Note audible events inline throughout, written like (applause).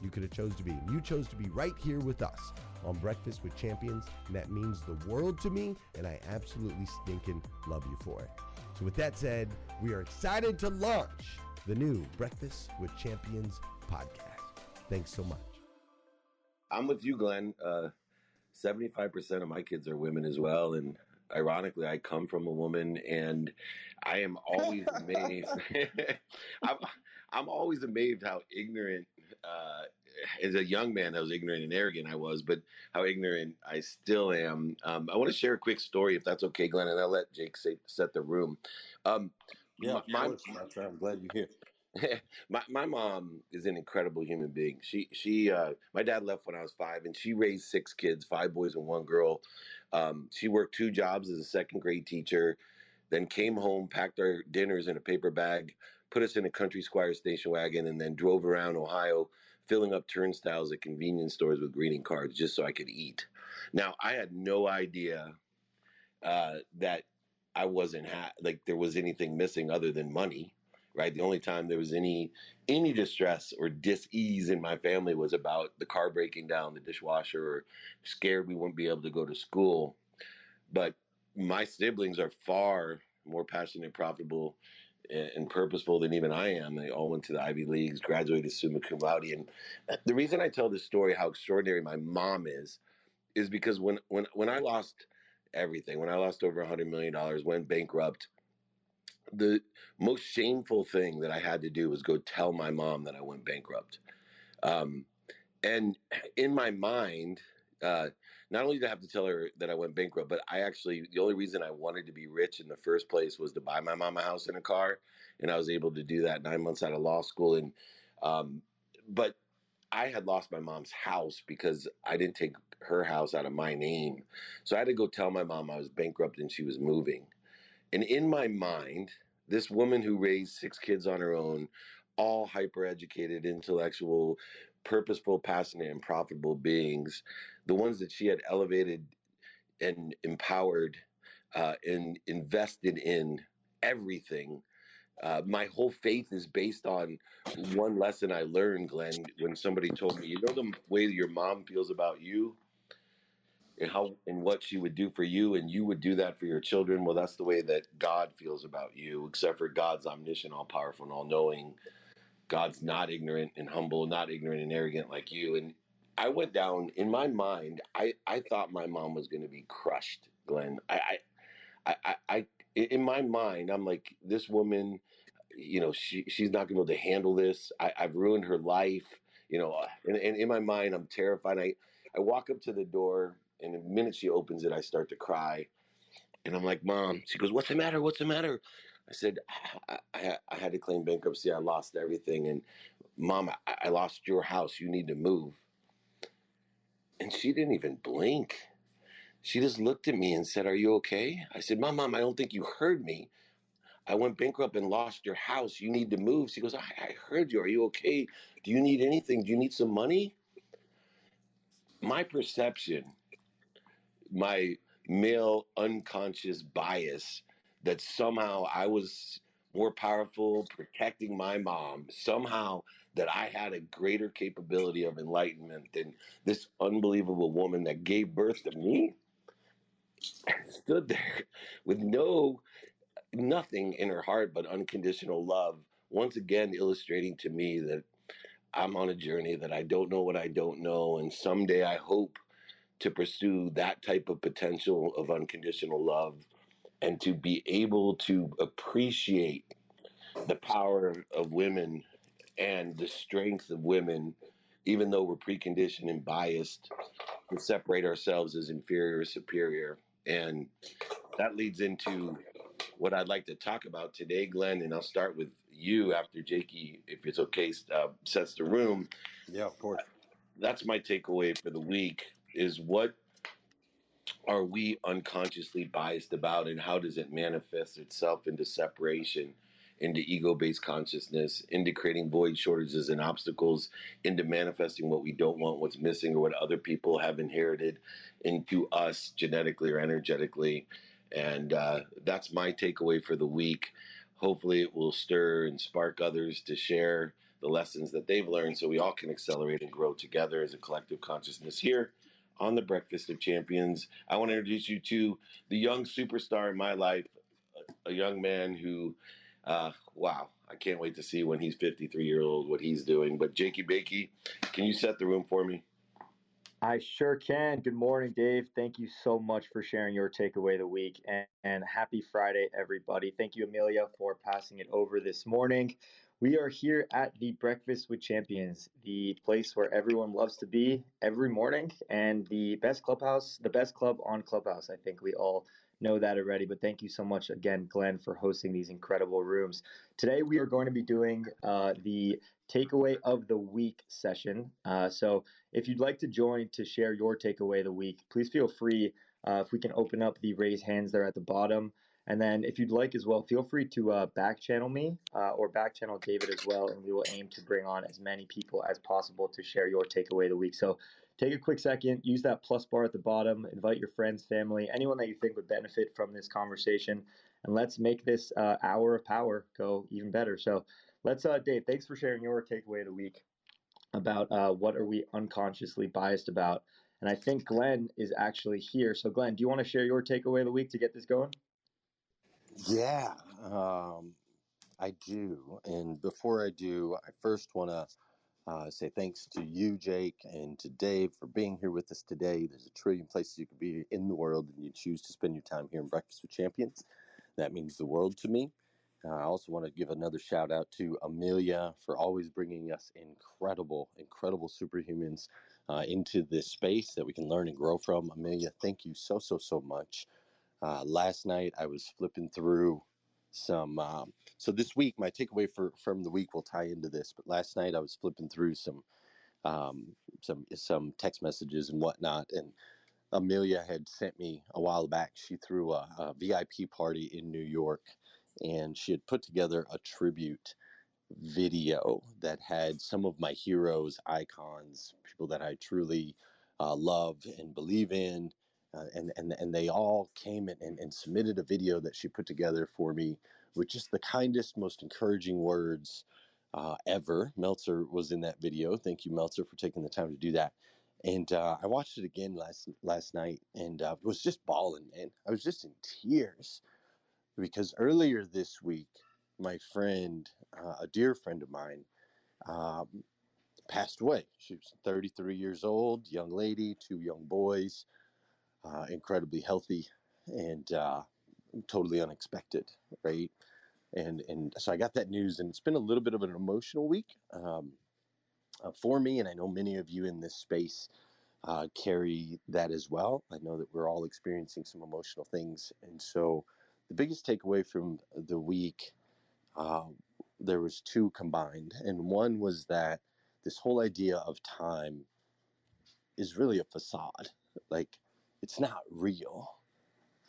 you could have chose to be. You chose to be right here with us on Breakfast with Champions, and that means the world to me, and I absolutely stinking love you for it. So with that said, we are excited to launch the new Breakfast with Champions podcast. Thanks so much. I'm with you, Glenn. Uh, 75% of my kids are women as well, and ironically, I come from a woman, and I am always (laughs) amazed. (laughs) I'm, I'm always amazed how ignorant, uh, as a young man, how ignorant and arrogant I was, but how ignorant I still am. Um, I want to share a quick story, if that's okay, Glenn, and I'll let Jake say, set the room. Um, yeah, my, my, I'm glad you're here. (laughs) my my mom is an incredible human being. She she uh, my dad left when I was five, and she raised six kids, five boys and one girl. Um, she worked two jobs as a second grade teacher, then came home, packed our dinners in a paper bag, put us in a country squire station wagon, and then drove around Ohio, filling up turnstiles at convenience stores with greeting cards just so I could eat. Now I had no idea uh, that I wasn't ha- like there was anything missing other than money right? The only time there was any any distress or dis-ease in my family was about the car breaking down, the dishwasher, or scared we wouldn't be able to go to school. But my siblings are far more passionate, and profitable, and purposeful than even I am. They all went to the Ivy Leagues, graduated summa cum laude. And uh, the reason I tell this story, how extraordinary my mom is, is because when when when I lost everything, when I lost over a hundred million dollars, went bankrupt, the most shameful thing that I had to do was go tell my mom that I went bankrupt. Um, and in my mind, uh, not only did I have to tell her that I went bankrupt, but I actually the only reason I wanted to be rich in the first place was to buy my mom a house and a car, and I was able to do that nine months out of law school. And um, but I had lost my mom's house because I didn't take her house out of my name, so I had to go tell my mom I was bankrupt and she was moving. And in my mind, this woman who raised six kids on her own, all hyper educated, intellectual, purposeful, passionate, and profitable beings, the ones that she had elevated and empowered uh, and invested in everything. Uh, my whole faith is based on one lesson I learned, Glenn, when somebody told me, you know, the way your mom feels about you and how and what she would do for you, and you would do that for your children. Well, that's the way that God feels about you, except for God's omniscient, all powerful, and all knowing. God's not ignorant and humble, not ignorant and arrogant like you. And I went down in my mind. I I thought my mom was going to be crushed, Glenn. I, I I I in my mind, I'm like this woman. You know, she she's not going to be able to handle this. I, I've ruined her life. You know, uh, and, and in my mind, I'm terrified. I I walk up to the door, and the minute she opens it, I start to cry. And I'm like, Mom. She goes, What's the matter? What's the matter? I said, I, I, I had to claim bankruptcy. I lost everything. And mom, I, I lost your house. You need to move. And she didn't even blink. She just looked at me and said, Are you okay? I said, Mom, Mom, I don't think you heard me. I went bankrupt and lost your house. You need to move. She goes, I, I heard you. Are you okay? Do you need anything? Do you need some money? My perception, my male unconscious bias that somehow I was more powerful protecting my mom, somehow that I had a greater capability of enlightenment than this unbelievable woman that gave birth to me. (laughs) stood there with no nothing in her heart but unconditional love, once again illustrating to me that I'm on a journey that I don't know what I don't know, and someday I hope to pursue that type of potential of unconditional love and to be able to appreciate the power of women and the strength of women, even though we're preconditioned and biased to separate ourselves as inferior or superior. And that leads into what I'd like to talk about today, Glenn. And I'll start with you after Jakey, if it's okay, uh, sets the room. Yeah, of course. That's my takeaway for the week is what are we unconsciously biased about and how does it manifest itself into separation into ego-based consciousness into creating void shortages and obstacles into manifesting what we don't want what's missing or what other people have inherited into us genetically or energetically? And uh, that's my takeaway for the week. Hopefully it will stir and spark others to share the lessons that they've learned so we all can accelerate and grow together as a collective consciousness here on the Breakfast of Champions. I want to introduce you to the young superstar in my life, a young man who, uh, wow, I can't wait to see when he's 53 years old what he's doing. But Jakey Bakey, can you set the room for me? I sure can. Good morning, Dave. Thank you so much for sharing your takeaway of the week. And, and happy Friday, everybody. Thank you, Amelia, for passing it over this morning. We are here at the Breakfast with Champions, the place where everyone loves to be every morning, and the best clubhouse, the best club on Clubhouse. I think we all know that already, but thank you so much again, Glenn, for hosting these incredible rooms. Today, we are going to be doing uh, the takeaway of the week session. Uh, so, if you'd like to join to share your takeaway of the week, please feel free. Uh, if we can open up the raise hands there at the bottom. And then, if you'd like as well, feel free to uh, back channel me uh, or back channel David as well, and we will aim to bring on as many people as possible to share your takeaway of the week. So, take a quick second, use that plus bar at the bottom, invite your friends, family, anyone that you think would benefit from this conversation, and let's make this uh, hour of power go even better. So, let's, uh, Dave, thanks for sharing your takeaway of the week about uh, what are we unconsciously biased about. And I think Glenn is actually here. So, Glenn, do you want to share your takeaway of the week to get this going? Yeah. Um, I do. And before I do, I first want to uh, say thanks to you, Jake, and to Dave for being here with us today. There's a trillion places you could be in the world, and you choose to spend your time here in Breakfast with Champions. That means the world to me. Uh, I also want to give another shout out to Amelia for always bringing us incredible, incredible superhumans uh, into this space that we can learn and grow from. Amelia, thank you so, so, so much. Uh, last night I was flipping through some. Um, so this week, my takeaway for from the week will tie into this. But last night I was flipping through some um, some some text messages and whatnot, and Amelia had sent me a while back. She threw a, a VIP party in New York, and she had put together a tribute video that had some of my heroes, icons, people that I truly uh, love and believe in. Uh, and, and, and they all came and, and, and submitted a video that she put together for me with just the kindest, most encouraging words uh, ever. Meltzer was in that video. Thank you, Meltzer, for taking the time to do that. And uh, I watched it again last last night and uh, was just bawling, man. I was just in tears because earlier this week, my friend, uh, a dear friend of mine, um, passed away. She was 33 years old, young lady, two young boys, uh, incredibly healthy, and uh, totally unexpected, right? And and so I got that news, and it's been a little bit of an emotional week um, uh, for me, and I know many of you in this space uh, carry that as well. I know that we're all experiencing some emotional things, and so the biggest takeaway from the week uh, there was two combined, and one was that this whole idea of time is really a facade. Like it's not real.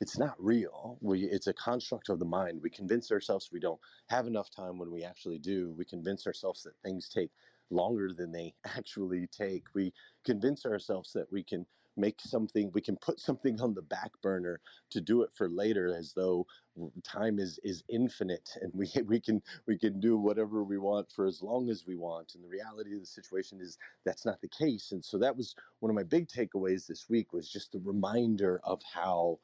It's not real. We it's a construct of the mind. We convince ourselves we don't have enough time when we actually do. We convince ourselves that things take longer than they (laughs) actually take. We convince ourselves that we can make something we can put something on the back burner to do it for later as though time is is infinite and we (laughs) we can we can do whatever we want for as long as we want and the reality of the situation is that's not the case. And so that was one of my big takeaways this week was just the reminder of how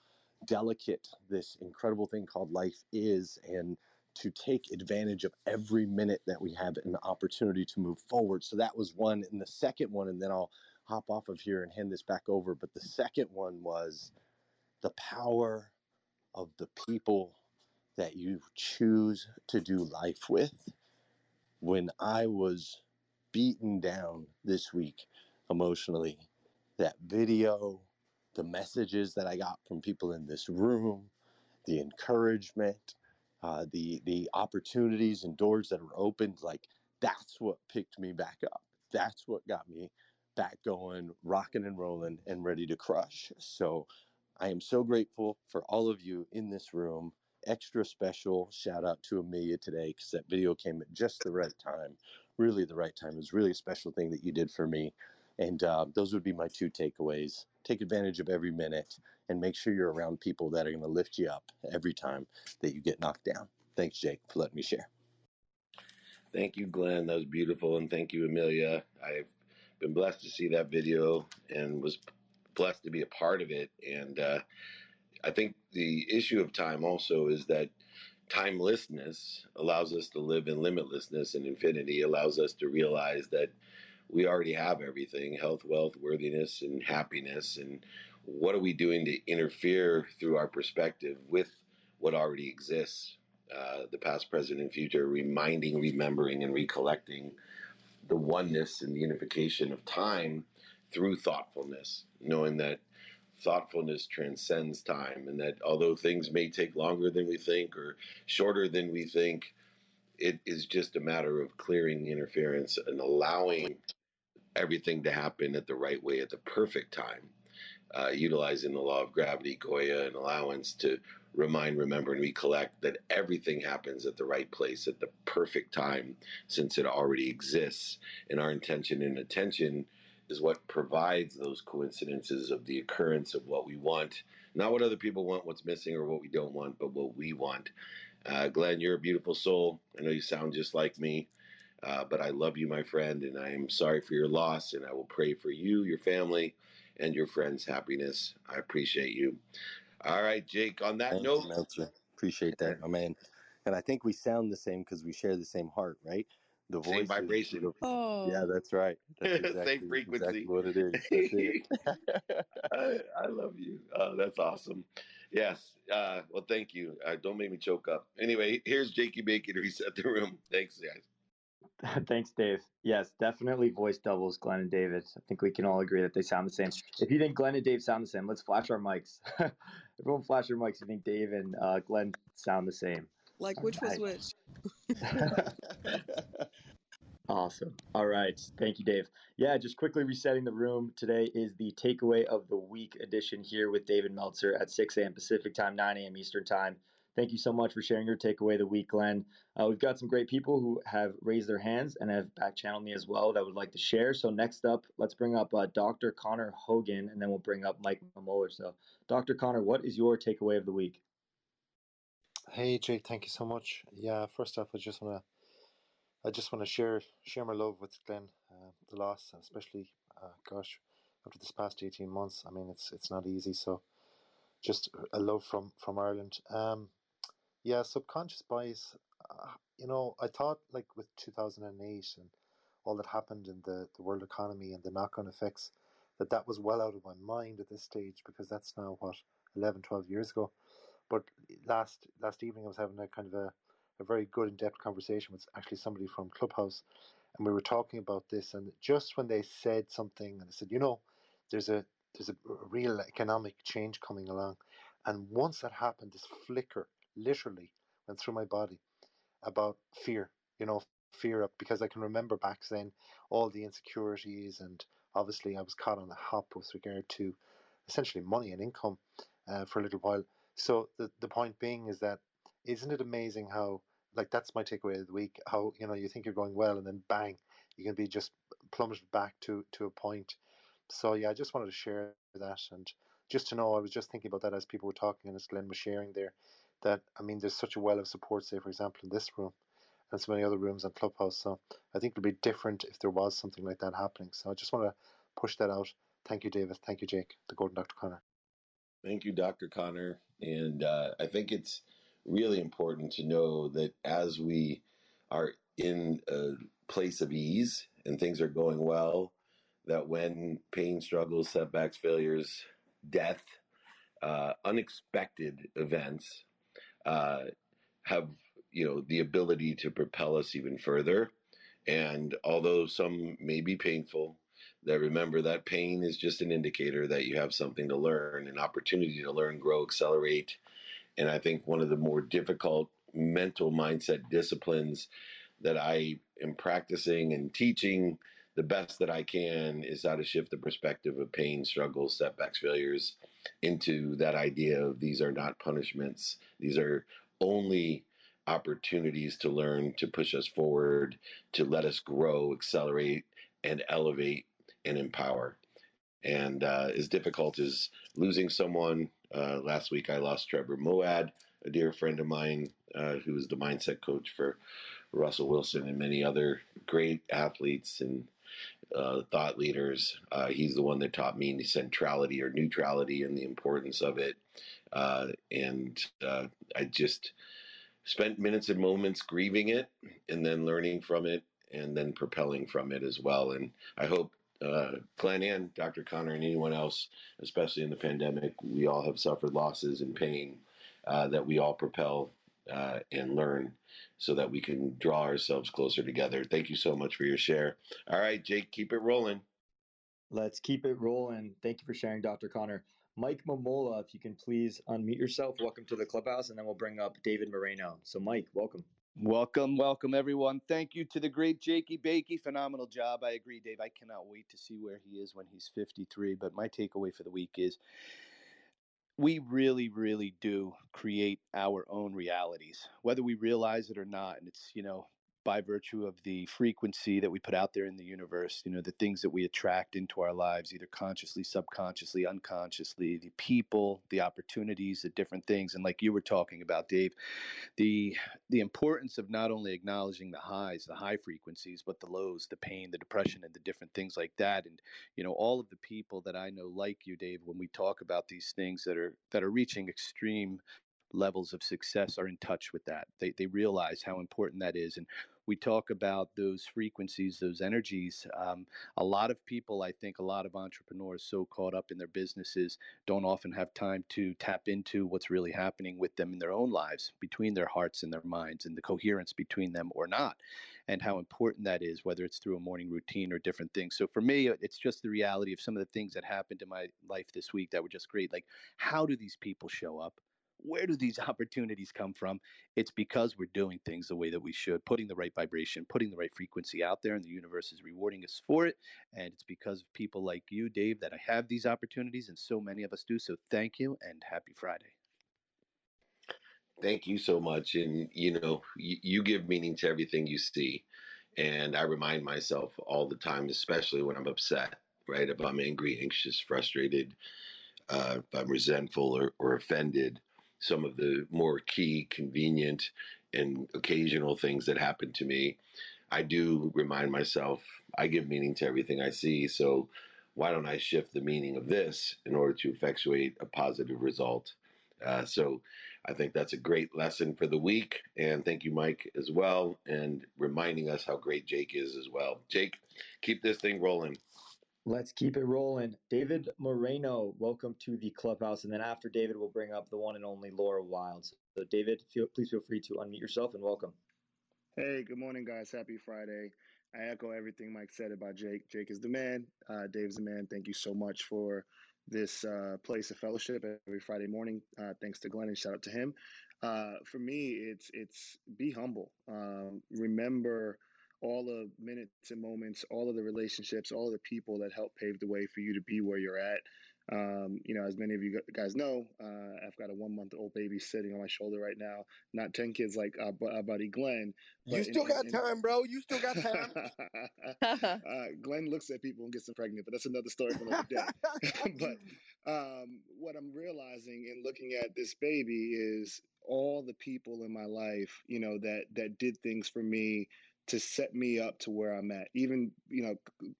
delicate this incredible thing called life is and to take advantage of every minute that we have an opportunity to move forward. So that was one and the second one and then I'll hop off of here and hand this back over. But the second one was the power of the people that you choose to do life with. When I was beaten down this week emotionally, that video, the messages that I got from people in this room, the encouragement, uh, the the opportunities and doors that were opened, like that's what picked me back up. That's what got me back going, rocking and rolling, and ready to crush. So I am so grateful for all of you in this room. Extra special shout out to Amelia today because that video came at just the right time. Really, the right time. It was really a special thing that you did for me. And uh, those would be my two takeaways. Take advantage of every minute and make sure you're around people that are going to lift you up every time that you get knocked down. Thanks, Jake, for letting me share. Thank you, Glenn. That was beautiful. And thank you, Amelia. I've been blessed to see that video and was blessed to be a part of it. And uh, I think the issue of time also is that timelessness allows us to live in limitlessness and infinity, allows us to realize that we already have everything health, wealth, worthiness, and happiness. And what are we doing to interfere through our perspective with what already exists? Uh, the past, present, and future, reminding, remembering, and recollecting the oneness and the unification of time through thoughtfulness, knowing that thoughtfulness transcends time and that although things may take longer than we think or shorter than we think, it is just a matter of clearing the interference and allowing everything to happen at the right way at the perfect time, uh, utilizing the law of gravity, Goya, and allowance to remind, remember, and recollect that everything happens at the right place at the perfect time since it already exists. And our intention and attention is what provides those coincidences of the occurrence of what we want. Not what other people want, what's missing, or what we don't want, but what we want. Uh, Glenn, you're a beautiful soul. I know you sound just like me, uh, but I love you, my friend, and I am sorry for your loss, and I will pray for you, your family, and your friends' happiness. I appreciate you. All right, Jake. On that Thank note, you, Meltzer. Appreciate that, (clears throat) my man. and I think we sound the same because we share the same heart, right? The voice, same vibration. The, oh, yeah, that's right. That's (laughs) exactly, same frequency. Exactly what it is. (laughs) It. I, I, love you. Oh, that's awesome. Yes. Uh, well, thank you. Uh, don't make me choke up. Anyway, here's Jakey Bacon to reset the room. Thanks, guys. (laughs) Thanks, Dave. Yes, definitely voice doubles, Glenn and David. I think we can all agree that they sound the same. If you think Glenn and Dave sound the same, let's flash our mics. (laughs) Everyone flash your mics you think Dave and uh, Glenn sound the same. Like which was which? (laughs) awesome. All right. Thank you, Dave. Yeah, just quickly resetting the room. Today is the takeaway of the week edition here with David Meltzer at 6 a.m. Pacific time, 9 a.m. Eastern time. Thank you so much for sharing your takeaway of the week, Glenn. Uh, we've got some great people who have raised their hands and have back channeled me as well that would like to share. So next up, let's bring up uh, Dr. Connor Hogan, and then we'll bring up Mike Moeller. So, Dr. Connor, what is your takeaway of the week? Hey Jake, thank you so much. Yeah, first off, I just wanna, I just wanna share share my love with Glenn, uh, the loss, especially, uh, gosh, after this past eighteen months. I mean, it's it's not easy. So, just a love from from Ireland. Um, yeah, subconscious bias. Uh, you know, I thought like with two thousand and eight and all that happened in the the world economy and the knock on effects, that that was well out of my mind at this stage because that's now what 11, 12 years ago. But last last evening, I was having a kind of a, a very good in depth conversation with actually somebody from Clubhouse, and we were talking about this. And just when they said something, and they said, you know, there's a there's a real economic change coming along, and once that happened, this flicker literally went through my body about fear. You know, fear of because I can remember back then all the insecurities and obviously I was caught on the hop with regard to essentially money and income uh, for a little while. So the the point being is that isn't it amazing how like that's my takeaway of the week how you know you think you're going well and then bang you can be just plummeted back to to a point. So yeah, I just wanted to share that and just to know I was just thinking about that as people were talking and as Glenn was sharing there that I mean there's such a well of support say for example in this room and so many other rooms on Clubhouse. So I think it'd be different if there was something like that happening. So I just want to push that out. Thank you, David. Thank you, Jake. The Golden Dr. Connor. Thank you, Dr. Connor. And uh, I think it's really important to know that as we are in a place of ease and things are going well, that when pain, struggles, setbacks, failures, death, uh, unexpected events uh, have you know the ability to propel us even further. And although some may be painful, that remember that pain is just an indicator that you have something to learn, an opportunity to learn, grow, accelerate. And I think one of the more difficult mental mindset disciplines that I am practicing and teaching the best that I can is how to shift the perspective of pain, struggles, setbacks, failures into that idea of these are not punishments. These are only opportunities to learn, to push us forward, to let us grow, accelerate, and elevate and empower. And uh, as difficult as losing someone, uh, last week I lost Trevor Moawad, a dear friend of mine uh, who was the mindset coach for Russell Wilson and many other great athletes and uh, thought leaders. Uh, he's the one that taught me centrality or neutrality and the importance of it. Uh, and uh, I just spent minutes and moments grieving it and then learning from it and then propelling from it as well. And I hope uh, Glenn and Dr. Connor and anyone else, especially in the pandemic, we all have suffered losses and pain uh, that we all propel uh, and learn so that we can draw ourselves closer together. Thank you so much for your share. All right, Jake, keep it rolling. Let's keep it rolling. Thank you for sharing, Dr. Connor. Mike Momola, if you can please unmute yourself. Welcome to the clubhouse, and then we'll bring up David Moreno. So, Mike, welcome. Welcome, welcome, everyone. Thank you to the great Jakey Bakey. Phenomenal job. I agree, Dave. I cannot wait to see where he is when he's 53. But my takeaway for the week is we really, really do create our own realities, whether we realize it or not. And it's, you know, by virtue of the frequency that we put out there in the universe, you know, the things that we attract into our lives, either consciously, subconsciously, unconsciously, the people, the opportunities, the different things. And like you were talking about, Dave, the the importance of not only acknowledging the highs, the high frequencies, but the lows, the pain, the depression, and the different things like that. And, you know, all of the people that I know like you, Dave, when we talk about these things that are that are reaching extreme levels of success are in touch with that. They, they realize how important that is. And we talk about those frequencies, those energies. Um, a lot of people, I think, a lot of entrepreneurs, so caught up in their businesses, don't often have time to tap into what's really happening with them in their own lives, between their hearts and their minds, and the coherence between them or not, and how important that is, whether it's through a morning routine or different things. So for me, it's just the reality of some of the things that happened in my life this week that were just great. Like, how do these people show up? Where do these (laughs) opportunities come from? It's because we're doing things the way that we should, putting the right vibration, putting the right frequency out there, and the universe is rewarding us for it. And it's because of people like you, Dave, that I have these opportunities, and so many of us do. So thank you, and happy Friday. Thank you so much. And, you know, you, you give meaning to everything you see. And I remind myself all the time, especially when I'm upset, right? If I'm angry, anxious, frustrated, uh, if I'm resentful or, or offended, some of the more key, convenient, and occasional things that happen to me, I do remind myself I give meaning to everything I see. So why don't I shift the meaning of this in order to effectuate a positive result? Uh, so I think that's a great lesson for the week. And thank you, Mike, as well, and reminding us how great Jake is as well. Jake, keep this thing rolling. Let's keep it rolling. David Moreno, welcome to the clubhouse. And then after David, we'll bring up the one and only Laura Wilds. So, David, feel, please feel free to unmute yourself and welcome. Hey, good morning, guys. Happy Friday. I echo everything Mike said about Jake. Jake is the man. Uh, Dave's the man. Thank you so much for this uh, place of fellowship every Friday morning. Uh, thanks to Glenn and shout out to him. Uh, for me, it's it's be humble. Um, remember all the minutes and moments, all of the relationships, all of the people that helped pave the way for you to be where you're at. Um, you know, as many of you guys know, uh, I've got a one month old baby sitting on my shoulder right now. Not 10 kids like uh, uh buddy Glenn. You still in, got in, time, bro. You still got time. (laughs) (laughs) uh, Glenn looks at people and gets them pregnant, but that's another story for another day. (laughs) but um, what I'm realizing in looking at this baby is all the people in my life, you know, that that did things for me to set me up to where I'm at, even you know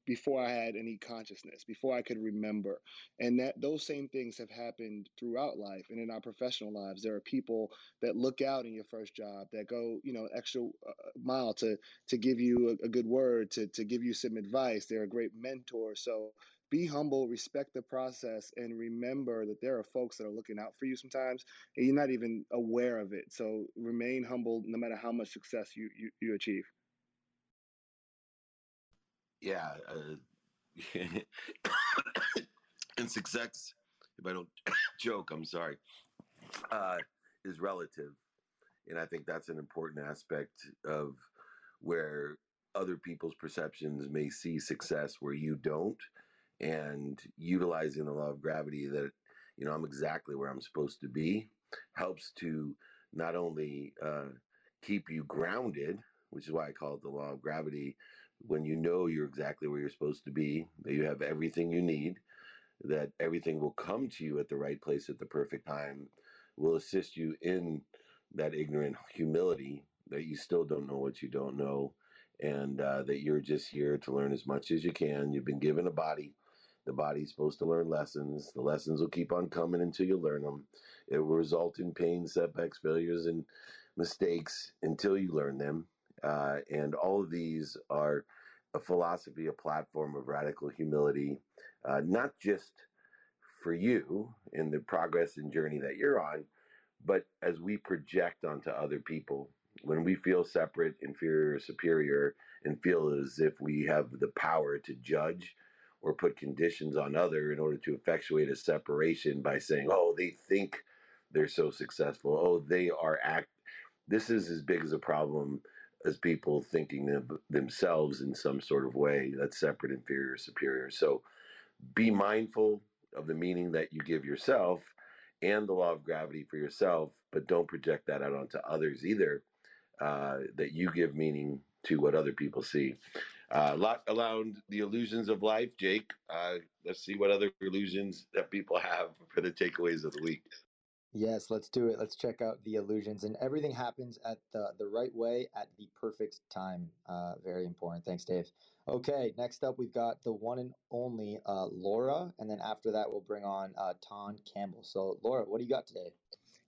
before I had any consciousness, before I could remember, and that those same things have happened throughout life and in our professional lives. There are people that look out in your first job that go you know extra uh, mile to to give you a, a good word, to to give you some advice. They're a great mentor. So be humble, respect the process, and remember that there are folks that are looking out for you sometimes, and you're not even aware of it. So remain humble, no matter how much success you you, you achieve yeah, uh, (laughs) and success, if I don't (coughs) joke, I'm sorry, uh, is relative. And I think that's an important aspect of where other people's perceptions may see success where you don't. And utilizing the law of gravity that, you know, I'm exactly where I'm supposed to be helps to not only uh, keep you grounded, which is why I call it the law of gravity, when you know you're exactly where you're supposed to be, that you have everything you need, that everything will come to you at the right place at the perfect time, will assist you in that ignorant humility that you still don't know what you don't know, and uh, that you're just here to learn as much as you can. You've been given a body. The body's supposed to learn lessons. The lessons will keep on coming until you learn them. It will result in pain, setbacks, failures, and mistakes until you learn them. Uh, and all of these are a philosophy, a platform of radical humility, uh, not just for you in the progress and journey that you're on, but as we project onto other people. When we feel separate, inferior, superior, and feel as if we have the power to judge or put conditions on other in order to effectuate a separation by saying, "Oh, they think they're so successful. Oh, they are act." This is as big as a problem as people thinking of themselves in some sort of way that's separate, inferior, superior. So be mindful of the meaning that you give yourself and the law of gravity for yourself, but don't project that out onto others either. Uh, that you give meaning to what other people see. Uh, lot around the illusions of life, Jake. Uh, let's see what other illusions that people have for the takeaways of the week. Yes, let's do it. Let's check out the illusions, and everything happens at the the right way at the perfect time. Uh, very important. Thanks, Dave. Okay, next up we've got the one and only uh, Laura, and then after that we'll bring on uh, Ton Campbell. So, Laura, what do you got today?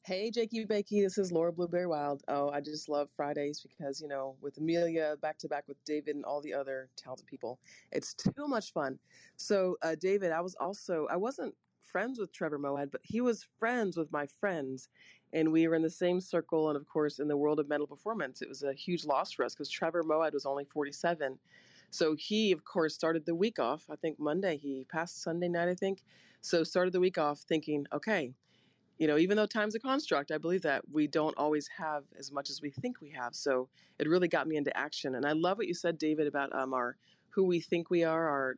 Hey, Jakey Bakey, this is Laura Blueberry Wild. Oh, I just love Fridays because, you know, with Amelia back to back with David and all the other talented people, it's too much fun. So, uh, David, I was also, I wasn't friends with Trevor Moawad, but he was friends with my friends. And we were in the same circle. And of course, in the world of mental performance, it was a huge loss for us because Trevor Moawad was only 47. So he, of course, started the week off. I think Monday, he passed Sunday night, I think. So started the week off thinking, okay, you know, even though time's a construct, I believe that we don't always have as much as we think we have. So it really got me into action. And I love what you said, David, about um, our who we think we are, our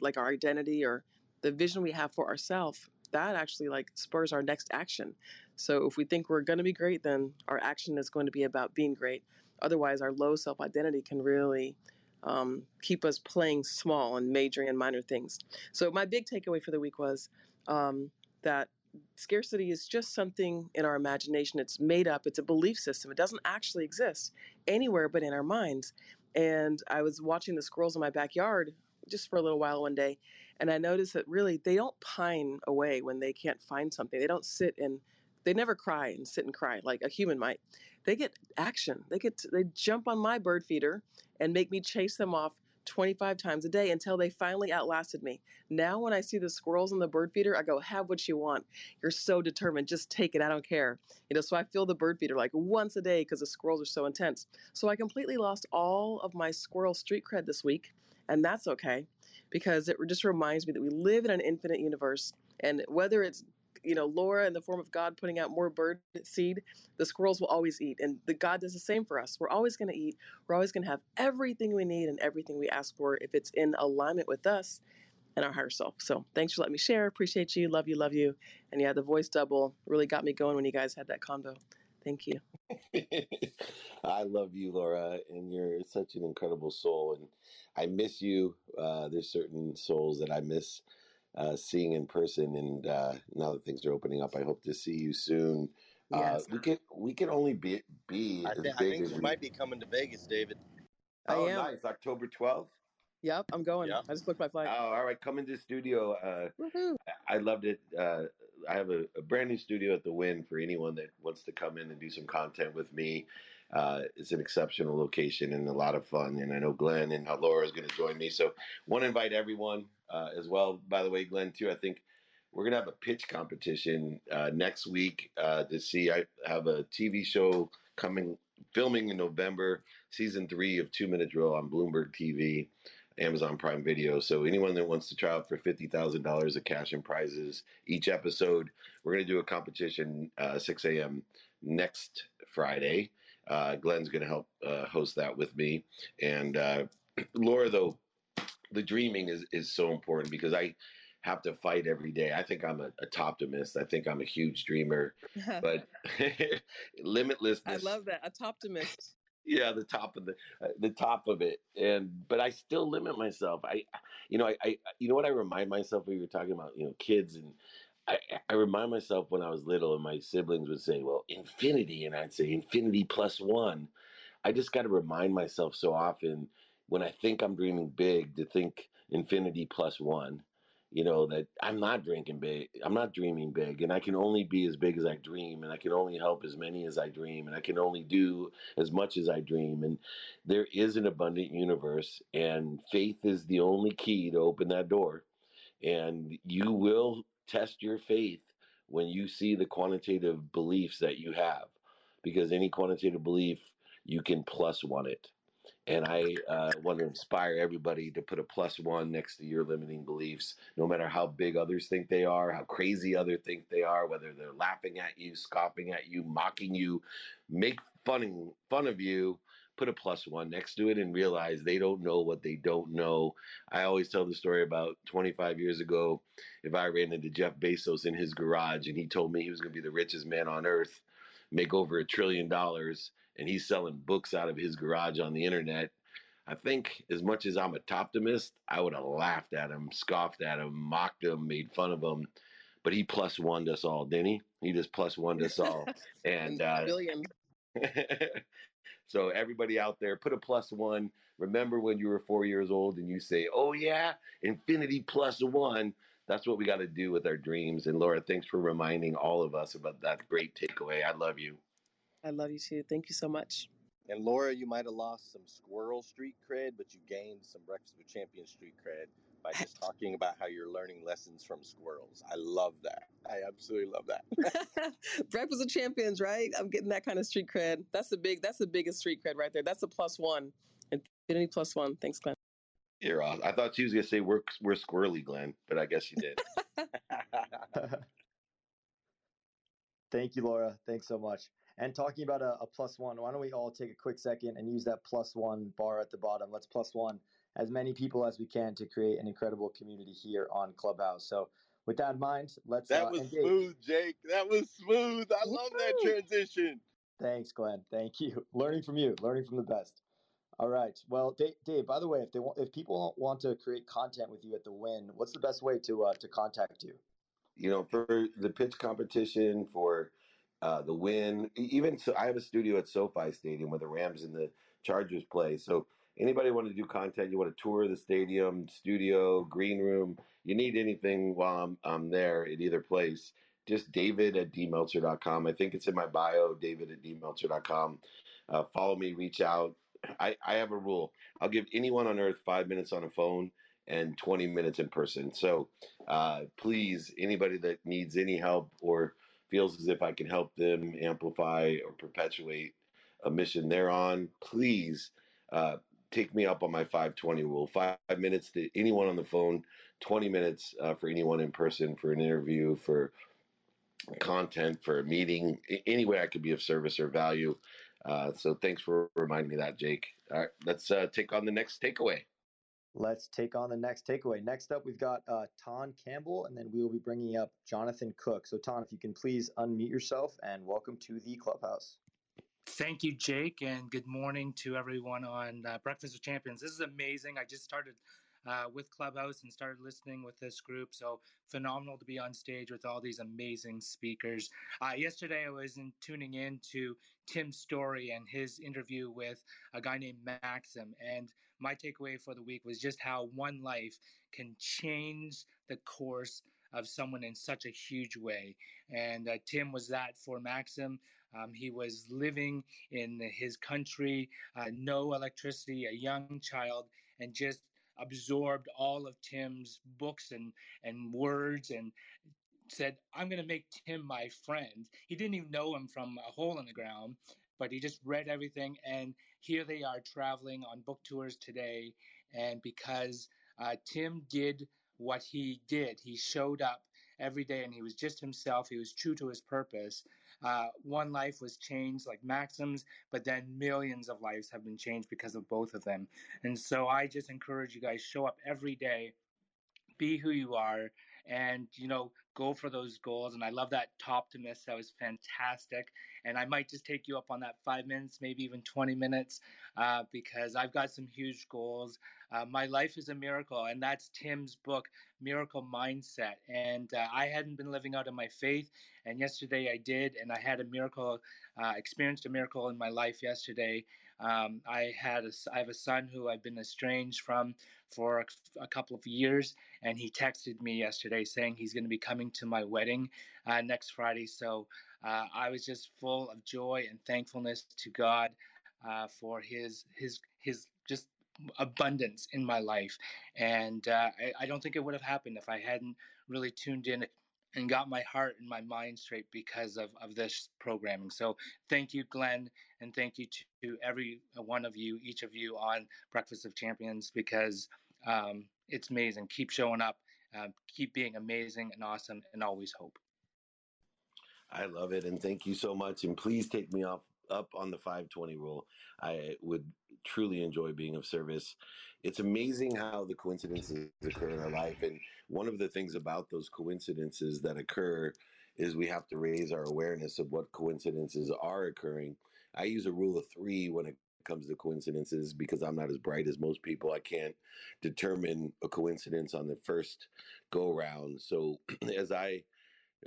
like our identity or the vision we have for ourselves. That actually like spurs our next action. So if we think we're going to be great, then our action is going to be about being great. Otherwise, our low self identity can really um, keep us playing small and majoring in minor things. So my big takeaway for the week was um, that scarcity is just something in our imagination. It's made up, it's a belief system. It doesn't actually exist anywhere but in our minds. And I was watching the squirrels in my backyard just for a little while one day, and I noticed that really they don't pine away when they can't find something. They don't sit and they never cry and sit and cry like a human might. They get action. They get to, they jump on my bird feeder and make me chase them off 25 times a day until they finally outlasted me. Now, when I see the squirrels in the bird feeder, I go, Have what you want. You're so determined. Just take it. I don't care. You know, so I fill the bird feeder like once a day because the squirrels are so intense. So I completely lost all of my squirrel street cred this week. And that's okay because it just reminds me that we live in an infinite universe. And whether it's you know, Laura in the form of God putting out more bird seed, the squirrels will always eat. And the God does the same for us. We're always going to eat. We're always going to have everything we need and everything we ask for if it's in alignment with us and our higher self. So thanks for letting me share. Appreciate you. Love you. Love you. And yeah, the voice double really got me going when you guys had that combo. Thank you. (laughs) I love you, Laura, and you're such an incredible soul. And I miss you. Uh, there's certain souls that I miss uh, seeing in person. And uh, now that things are opening up, I hope to see you soon. Uh, yes. we can we can only be be I, as th- big I think as you might be coming to Vegas, David. Oh, nice! October twelfth. Yep, I'm going. Yep. I just booked my flight. Oh, all right. Come into the studio. Uh, I loved it. Uh, I have a, a, brand new studio at the Wynn for anyone that wants to come in and do some content with me. Uh, it's an exceptional location and a lot of fun. And I know Glenn and Laura is going to join me. So, want to invite everyone uh, as well. By the way, Glenn, too, I think we're going to have a pitch competition uh, next week uh, to see. I have a TV show coming, filming in November, season three of Two Minute Drill on Bloomberg TV. Amazon Prime Video. So anyone that wants to try out for fifty thousand dollars of cash and prizes each episode, we're going to do a competition uh, 6 a.m. next Friday. Uh, Glenn's going to help uh, host that with me. And uh, (clears throat) Laura, though, the dreaming is, is so important because I have to fight every day. I think I'm a, a optimist. I think I'm a huge dreamer, (laughs) but (laughs) limitlessness. I love that. A optimist. Yeah, the top of the uh, the top of it, and but I still limit myself. I, you know, I, I you know what I remind myself when you were talking about you know kids and I, I remind myself when I was little and my siblings would say, well, infinity. And I'd say infinity plus one. I just got to remind myself so often when I think I'm dreaming big to think infinity plus one. You know, that I'm not drinking big, I'm not dreaming big, and I can only be as big as I dream, and I can only help as many as I dream, and I can only do as much as I dream. And there is an abundant universe, and faith is the only key to open that door. And you will test your faith when you see the quantitative beliefs that you have, because any quantitative belief, you can plus one it. And I uh, want to inspire everybody to put a plus one next to your limiting beliefs, no matter how big others think they are, how crazy others think they are, whether they're laughing at you, scoffing at you, mocking you, make fun, fun of you put a plus one next to it and realize they don't know what they don't know. I always tell the story about 25 years ago. If I ran into Jeff Bezos in his garage and he told me he was going to be the richest man on earth, make over a trillion dollars, and he's selling books out of his garage on the internet. I think as much as I'm a optimist, I would have laughed at him, scoffed at him, mocked him, made fun of him. But he plus one us all, didn't he? He just plus one us all. (laughs) And uh, billion. (laughs) So everybody out there, put a plus one. Remember when you were four years old and you say, "Oh yeah, infinity plus one." that's what we got to do with our dreams. And Laura, thanks for reminding all of us about that great takeaway. I love you. I love you too. Thank you so much. And Laura, you might have lost some Squirrel Street cred, but you gained some Breakfast with Champions Street cred by just talking about how you're learning lessons from squirrels. I love that. I absolutely love that. (laughs) (laughs) Breakfast with Champions, right? I'm getting that kind of street cred. That's the big. That's the biggest street cred right there. That's a plus one. Infinity plus one. Thanks, Glenn. You're awesome. I thought she was gonna say we're we're squirrely, Glenn, but I guess you did. (laughs) Thank you, Laura. Thanks so much. And talking about a, a plus one, why don't we all take a quick second and use that plus one bar at the bottom? Let's plus one as many people as we can to create an incredible community here on Clubhouse. So, with that in mind, let's. That uh, was engage. smooth, Jake. That was smooth. I love that transition. Thanks, Glenn. Thank you. (laughs) Learning from you. Learning from the best. All right. Well, Dave. Dave by the way, if they want, if people want to create content with you at the Win, what's the best way to uh, to contact you? you know, for the pitch competition, for uh, the win, even so, I have a studio at SoFi Stadium where the Rams and the Chargers play. So anybody want to do content, you want to tour the stadium, studio, green room, you need anything while I'm, I'm there at either place, just david at dmeltzer.com. I think it's in my bio, david at dmeltzer.com. Uh, follow me, reach out. I, I have a rule. I'll give anyone on earth five minutes on a phone and 20 minutes in person. So uh, please, anybody that needs any help or feels as if I can help them amplify or perpetuate a mission they're on, please uh, take me up on my 520 rule. Five minutes to anyone on the phone, 20 minutes uh, for anyone in person for an interview, for content, for a meeting, any way I could be of service or value. Uh, so thanks for reminding me that, Jake. All right, let's uh, take on the next takeaway. Let's take on the next takeaway. Next up, we've got uh, Ton Campbell, and then we will be bringing up Jonathan Cook. So, Ton, if you can please unmute yourself and welcome to the clubhouse. Thank you, Jake, and good morning to everyone on uh, Breakfast with Champions. This is amazing. I just started uh, with Clubhouse and started listening with this group, so phenomenal to be on stage with all these amazing speakers. Uh, yesterday, I was in, tuning in to Tim's story and his interview with a guy named Maxim, and my takeaway for the week was just how one life can change the course of someone in such a huge way. And uh, Tim was that for Maxim. Um, he was living in his country, uh, no electricity, a young child, and just absorbed all of Tim's books and, and words and said, I'm going to make Tim my friend. He didn't even know him from a hole in the ground, but he just read everything. And here they are traveling on book tours today. And because uh, Tim did what he did, he showed up every day and he was just himself, he was true to his purpose. Uh, one life was changed like Maxim's, but then millions of lives have been changed because of both of them. And so I just encourage you guys show up every day, be who you are, and you know go for those goals. And I love that top optimist. That was fantastic. And I might just take you up on that five minutes, maybe even 20 minutes, uh, because I've got some huge goals. Uh, my life is a miracle, and that's Tim's book, Miracle Mindset. And uh, I hadn't been living out of my faith, and yesterday I did, and I had a miracle, uh, experienced a miracle in my life yesterday. Um, I had a, I have a son who I've been estranged from for a, a couple of years, and he texted me yesterday saying he's going to be coming to my wedding uh, next Friday. So uh, I was just full of joy and thankfulness to God uh, for His His His just abundance in my life, and uh, I, I don't think it would have happened if I hadn't really tuned in and got my heart and my mind straight because of, of this programming. So thank you, Glenn, and thank you to every one of you, each of you on Breakfast of Champions, because um, it's amazing. Keep showing up, uh, keep being amazing and awesome, and always hope. I love it, and thank you so much. And please take me up up on the 520 rule. I would truly enjoy being of service. It's amazing how the coincidences occur in our life, and one of the things about those coincidences that occur is we have to raise our awareness of what coincidences are occurring. I use a rule of three when it comes to coincidences because I'm not as bright as most people. I can't determine a coincidence on the first go round. So (clears throat) as I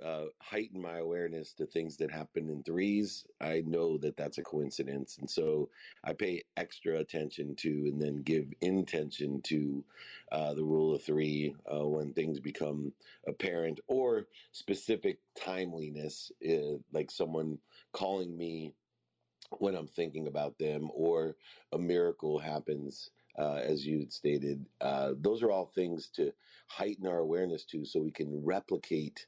uh, heighten my awareness to things that happen in threes, I know that that's a coincidence. And so I pay extra attention to and then give intention to uh, the rule of three uh, when things become apparent or specific timeliness, uh, like someone calling me when I'm thinking about them or a miracle happens. Uh, as you'd stated, uh, those are all things to heighten our awareness to so we can replicate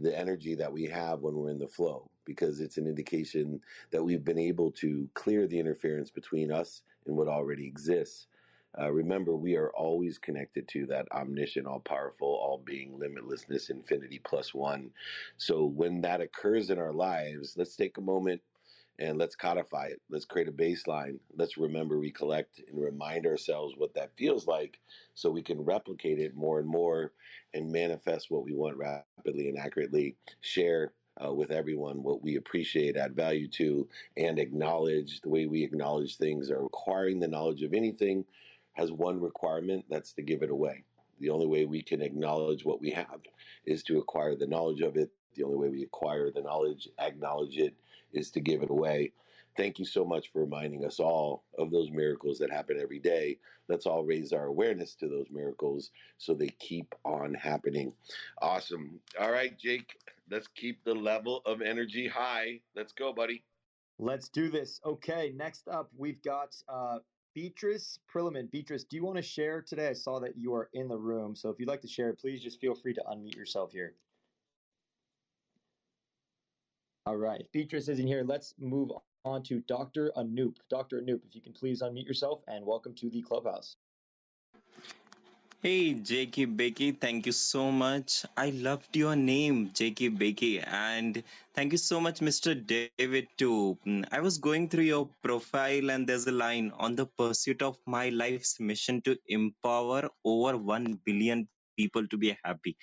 the energy that we have when we're in the flow because it's an indication that we've been able to clear the interference between us and what already exists. Uh, remember, we are always connected to that omniscient, all powerful, all being, limitlessness, infinity plus one. So when that occurs in our lives, let's take a moment and let's codify it. Let's create a baseline. Let's remember, recollect, and remind ourselves what that feels like so we can replicate it more and more and manifest what we want rapidly and accurately. Share uh, with everyone what we appreciate, add value to, and acknowledge the way we acknowledge things or acquiring the knowledge of anything has one requirement that's to give it away. The only way we can acknowledge what we have is to acquire the knowledge of it. The only way we acquire the knowledge, acknowledge it, is to give it away. Thank you so much for reminding us all of those miracles that happen every day. Let's all raise our awareness to those miracles so they keep on happening. Awesome. All right, Jake, let's keep the level of energy high. Let's go, buddy. Let's do this. Okay, next up, we've got uh, Beatrice Prilliman. Beatrice, do you want to share today? I saw that you are in the room. So if you'd like to share, please just feel free to unmute yourself here. All right. Beatrice isn't here, let's move on to Dr. Anoop. Dr. Anoop, if you can please unmute yourself and welcome to the clubhouse. Hey, Jakey Becky, thank you so much. I loved your name, Jakey Becky, and thank you so much, Mr. David, too. Mm, I was going through your profile, and there's a line on the pursuit of my life's mission to empower over 1 billion people to be happy.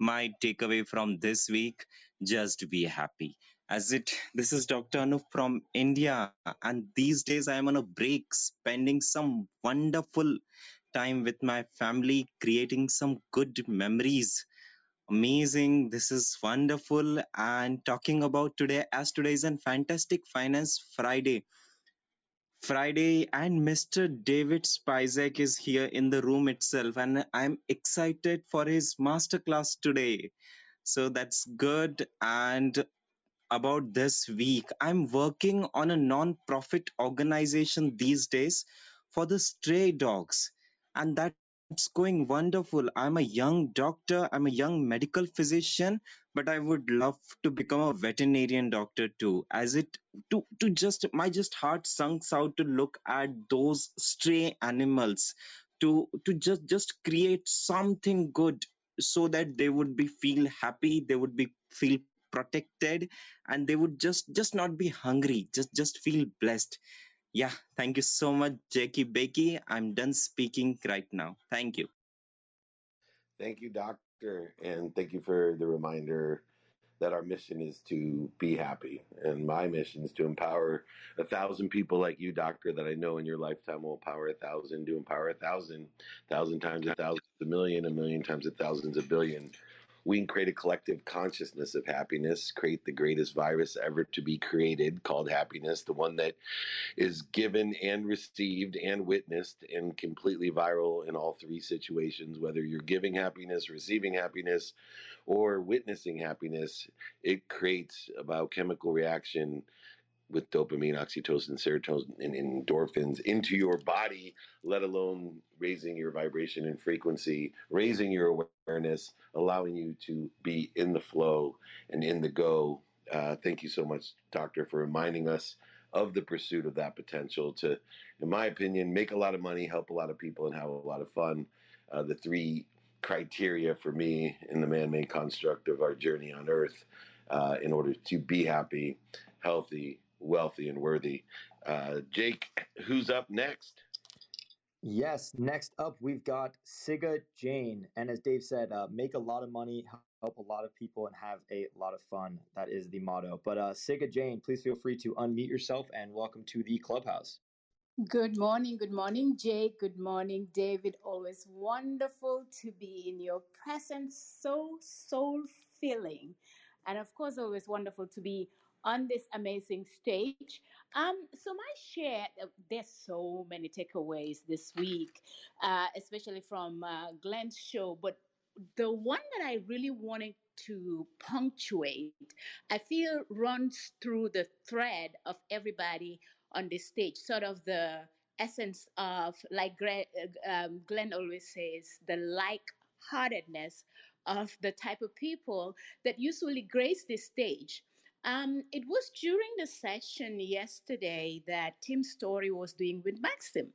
My takeaway from this week just be happy as it this is dr anup from india and these days i am on a break spending some wonderful time with my family creating some good memories. Amazing this is wonderful and talking about today as today is a fantastic finance friday. Friday and mr david spizak is here in the room itself and i'm excited for his masterclass today. So that's good and about this week. I'm working on a non-profit organization these days for the stray dogs, and that's going wonderful. I'm a young doctor, I'm a young medical physician, but I would love to become a veterinarian doctor too. As it to to just my just heart sinks out to look at those stray animals to to just just create something good so that they would be feel happy they would be feel protected and they would just just not be hungry just just feel blessed yeah thank you so much jackie becky i'm done speaking right now thank you Thank you, doctor. And thank you for the reminder that our mission is to be happy. And my mission is to empower a thousand people like you, doctor, that I know in your lifetime will empower a thousand, to empower a thousand, thousand times a thousand, a million, a million times a thousands, a billion. We can create a collective consciousness of happiness, create the greatest virus ever to be created called happiness, the one that is given and received and witnessed and completely viral in all three situations, whether you're giving happiness, receiving happiness, or witnessing happiness, it creates a biochemical reaction with dopamine, oxytocin, serotonin, and endorphins into your body, let alone raising your vibration and frequency, raising your awareness, allowing you to be in the flow and in the go. Uh, thank you so much, Doctor, for reminding us of the pursuit of that potential to, in my opinion, make a lot of money, help a lot of people, and have a lot of fun. Uh, the three criteria for me in the man made construct of our journey on earth uh, in order to be happy, healthy, wealthy, and worthy. Uh, Jake, who's up next? Yes, next up we've got Siga Jane. And as Dave said, uh, make a lot of money, help a lot of people, and have a lot of fun. That is the motto. But uh, Siga Jane, please feel free to unmute yourself and welcome to the clubhouse. Good morning, good morning, Jake. Good morning, David. Always wonderful to be in your presence. So soul filling. And of course, always wonderful to be on this amazing stage. Um, so my share, uh, there's so many takeaways this week, uh, especially from uh, Glenn's show. But the one that I really wanted to punctuate, I feel runs through the thread of everybody on this stage, sort of the essence of, like uh, um, Glenn always says, the like-heartedness of the type of people that usually grace this stage. Um, it was during the session yesterday that Tim Storey was doing with Maxim.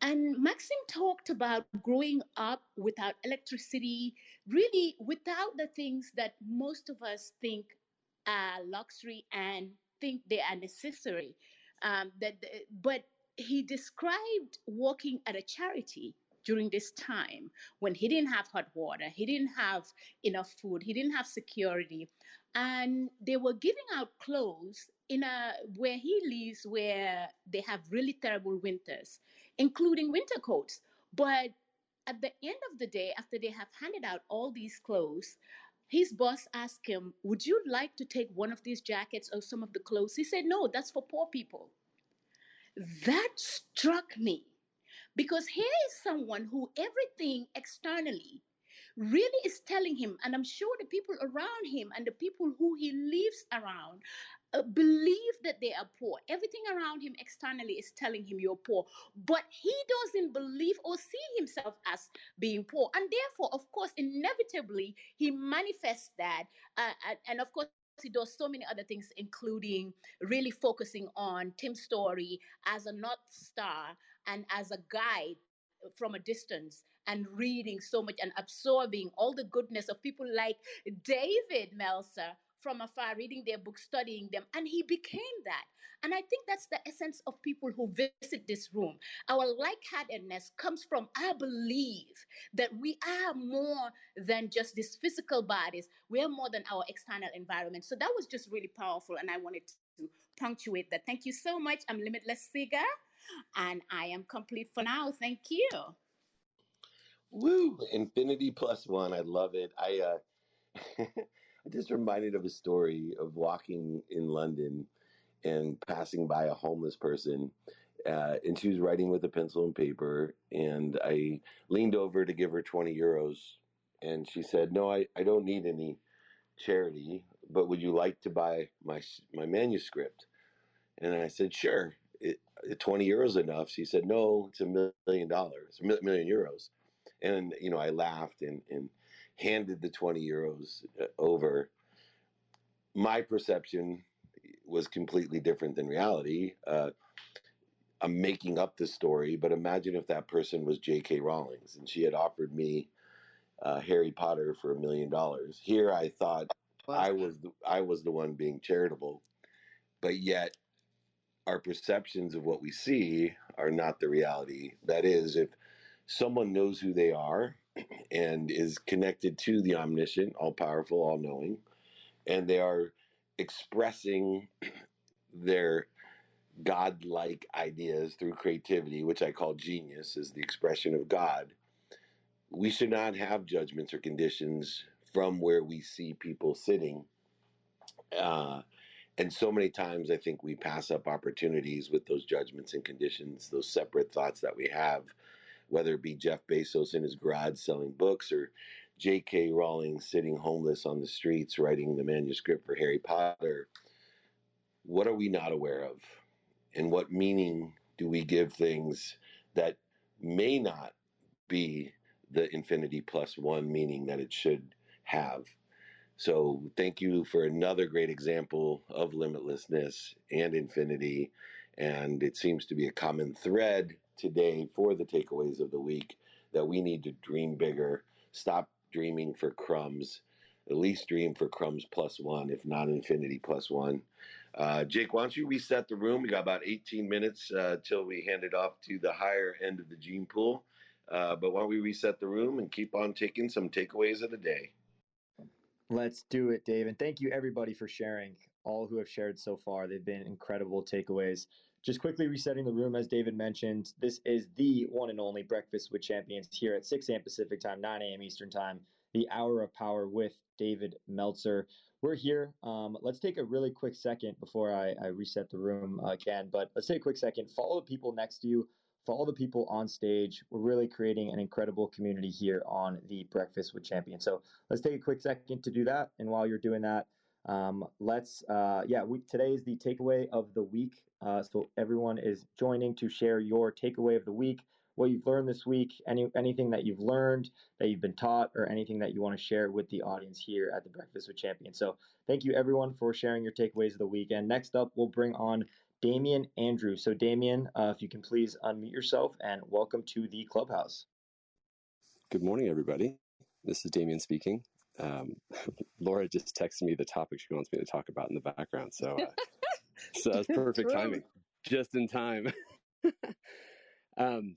And Maxim talked about growing up without electricity, really without the things that most of us think are luxury and think they are necessary. Um, that, but he described working at a charity during this time when he didn't have hot water, he didn't have enough food, he didn't have security, and they were giving out clothes in a where he lives where they have really terrible winters, including winter coats. But at the end of the day, after they have handed out all these clothes, his boss asked him, Would you like to take one of these jackets or some of the clothes? He said, No, that's for poor people. That struck me because here is someone who everything externally really is telling him, and I'm sure the people around him and the people who he lives around uh, believe that they are poor. Everything around him externally is telling him you're poor, but he doesn't believe or see himself as being poor. And therefore, of course, inevitably, he manifests that. Uh, and, and of course, he does so many other things, including really focusing on Tim's story as a North Star and as a guide from a distance and reading so much and absorbing all the goodness of people like David Meltzer from afar, reading their books, studying them, and he became that. And I think that's the essence of people who visit this room. Our like heartedness comes from I believe that we are more than just these physical bodies, we are more than our external environment. So that was just really powerful, and I wanted to punctuate that. Thank you so much. I'm Limitless Figure, and I am complete for now. Thank you. Woo! Infinity plus one. I love it. I uh, (laughs) I just reminded of a story of walking in London and passing by a homeless person. Uh, and she was writing with a pencil and paper. And I leaned over to give her 20 euros. And she said, No, I, I don't need any charity, but would you like to buy my, my manuscript? And I said, Sure. It, 20 euros enough? She said, No, it's a million dollars, a million euros. And, you know, I laughed and, and handed the 20 euros uh, over. My perception was completely different than reality. Uh, I'm making up the story, but imagine if that person was J.K. Rowling and she had offered me uh, Harry Potter for a million dollars. Here, I thought wow. I was the, I was the one being charitable, but yet our perceptions of what we see are not the reality. That is, if someone knows who they are (clears throat) and is connected to the omniscient, all powerful, all knowing, and they are expressing (clears throat) their godlike ideas through creativity, which I call genius, is the expression of God. We should not have judgments or conditions from where we see people sitting. Uh, and so many times I think we pass up opportunities with those judgments and conditions, those separate thoughts that we have whether it be Jeff Bezos in his garage selling books or J.K. Rowling sitting homeless on the streets writing the manuscript for Harry Potter. What are we not aware of? And what meaning do we give things that may not be the infinity plus one meaning that it should have? So, thank you for another great example of limitlessness and infinity. And it seems to be a common thread today for the takeaways of the week that we need to dream bigger, stop dreaming for crumbs, at least dream for crumbs plus one, if not infinity plus one. Uh, Jake, why don't you reset the room? We got about 18 minutes uh, till we hand it off to the higher end of the gene pool. Uh, but why don't we reset the room and keep on taking some takeaways of the day? Let's do it, Dave. And thank you, everybody, for sharing. All who have shared so far, they've been incredible takeaways. Just quickly resetting the room, as David mentioned, this is the one and only Breakfast with Champions here at 6 a.m. Pacific time, 9 a.m. Eastern time. the Hour of Power with David Meltzer. We're here. Um, let's take a really quick second before I, I reset the room again, but let's take a quick second. Follow the people next to you, follow the people on stage. We're really creating an incredible community here on the Breakfast with Champions. So let's take a quick second to do that. And while you're doing that, um, let's, uh, yeah, we, today is the takeaway of the week. Uh, so everyone is joining to share your takeaway of the week what you've learned this week, any anything that you've learned that you've been taught, or anything that you want to share with the audience here at the Breakfast with Champions. So thank you everyone for sharing your takeaways of the week. And next up, we'll bring on Damian Andrew. So Damian, uh, if you can please unmute yourself and welcome to the clubhouse. Good morning, everybody. This is Damian speaking. Um, (laughs) Laura just texted me the topic she wants me to talk about in the background, so uh, (laughs) so that's perfect timing, just in time. (laughs) um,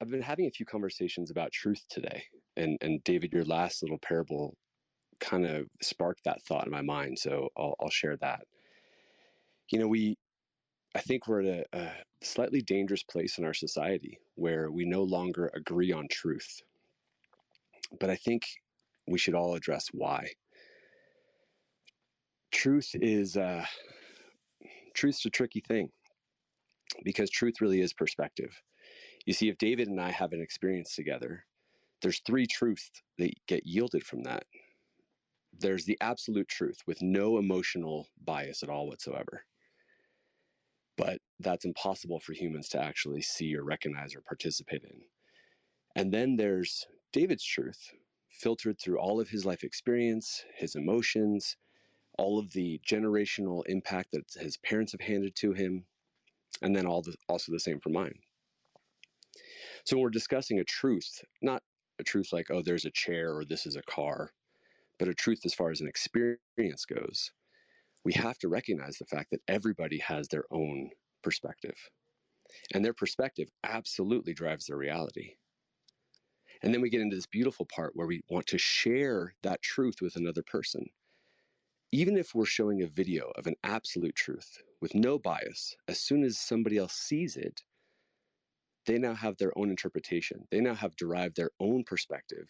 I've been having a few conversations about truth today, and and David, your last little parable kind of sparked that thought in my mind. So I'll, I'll share that. You know, we, I think we're at a, a slightly dangerous place in our society where we no longer agree on truth. But I think we should all address why. Truth is uh, truth's a tricky thing because truth really is perspective. You see, if David and I have an experience together, there's three truths that get yielded from that. There's the absolute truth with no emotional bias at all whatsoever. But that's impossible for humans to actually see or recognize or participate in. And then there's David's truth, filtered through all of his life experience, his emotions, all of the generational impact that his parents have handed to him, and then all the, also the same for mine. So when we're discussing a truth, not a truth like, oh, there's a chair or this is a car, but a truth as far as an experience goes, we have to recognize the fact that everybody has their own perspective. And their perspective absolutely drives their reality. And then we get into this beautiful part where we want to share that truth with another person. Even if we're showing a video of an absolute truth with no bias, as soon as somebody else sees it, they now have their own interpretation. They now have derived their own perspective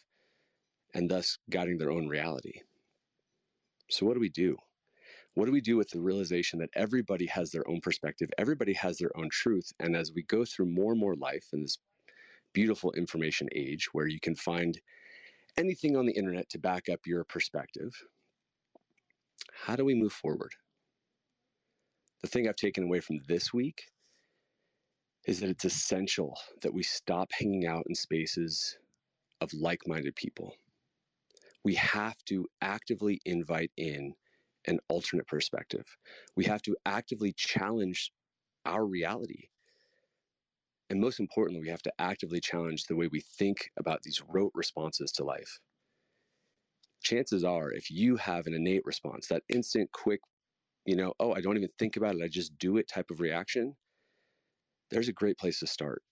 and thus guiding their own reality. So, what do we do? What do we do with the realization that everybody has their own perspective? Everybody has their own truth. And as we go through more and more life in this beautiful information age where you can find anything on the internet to back up your perspective, how do we move forward? The thing I've taken away from this week is that it's essential that we stop hanging out in spaces of like minded people. We have to actively invite in an alternate perspective. We have to actively challenge our reality. And most importantly, we have to actively challenge the way we think about these rote responses to life. Chances are, if you have an innate response, that instant, quick, you know, oh, I don't even think about it, I just do it type of reaction, there's a great place to start.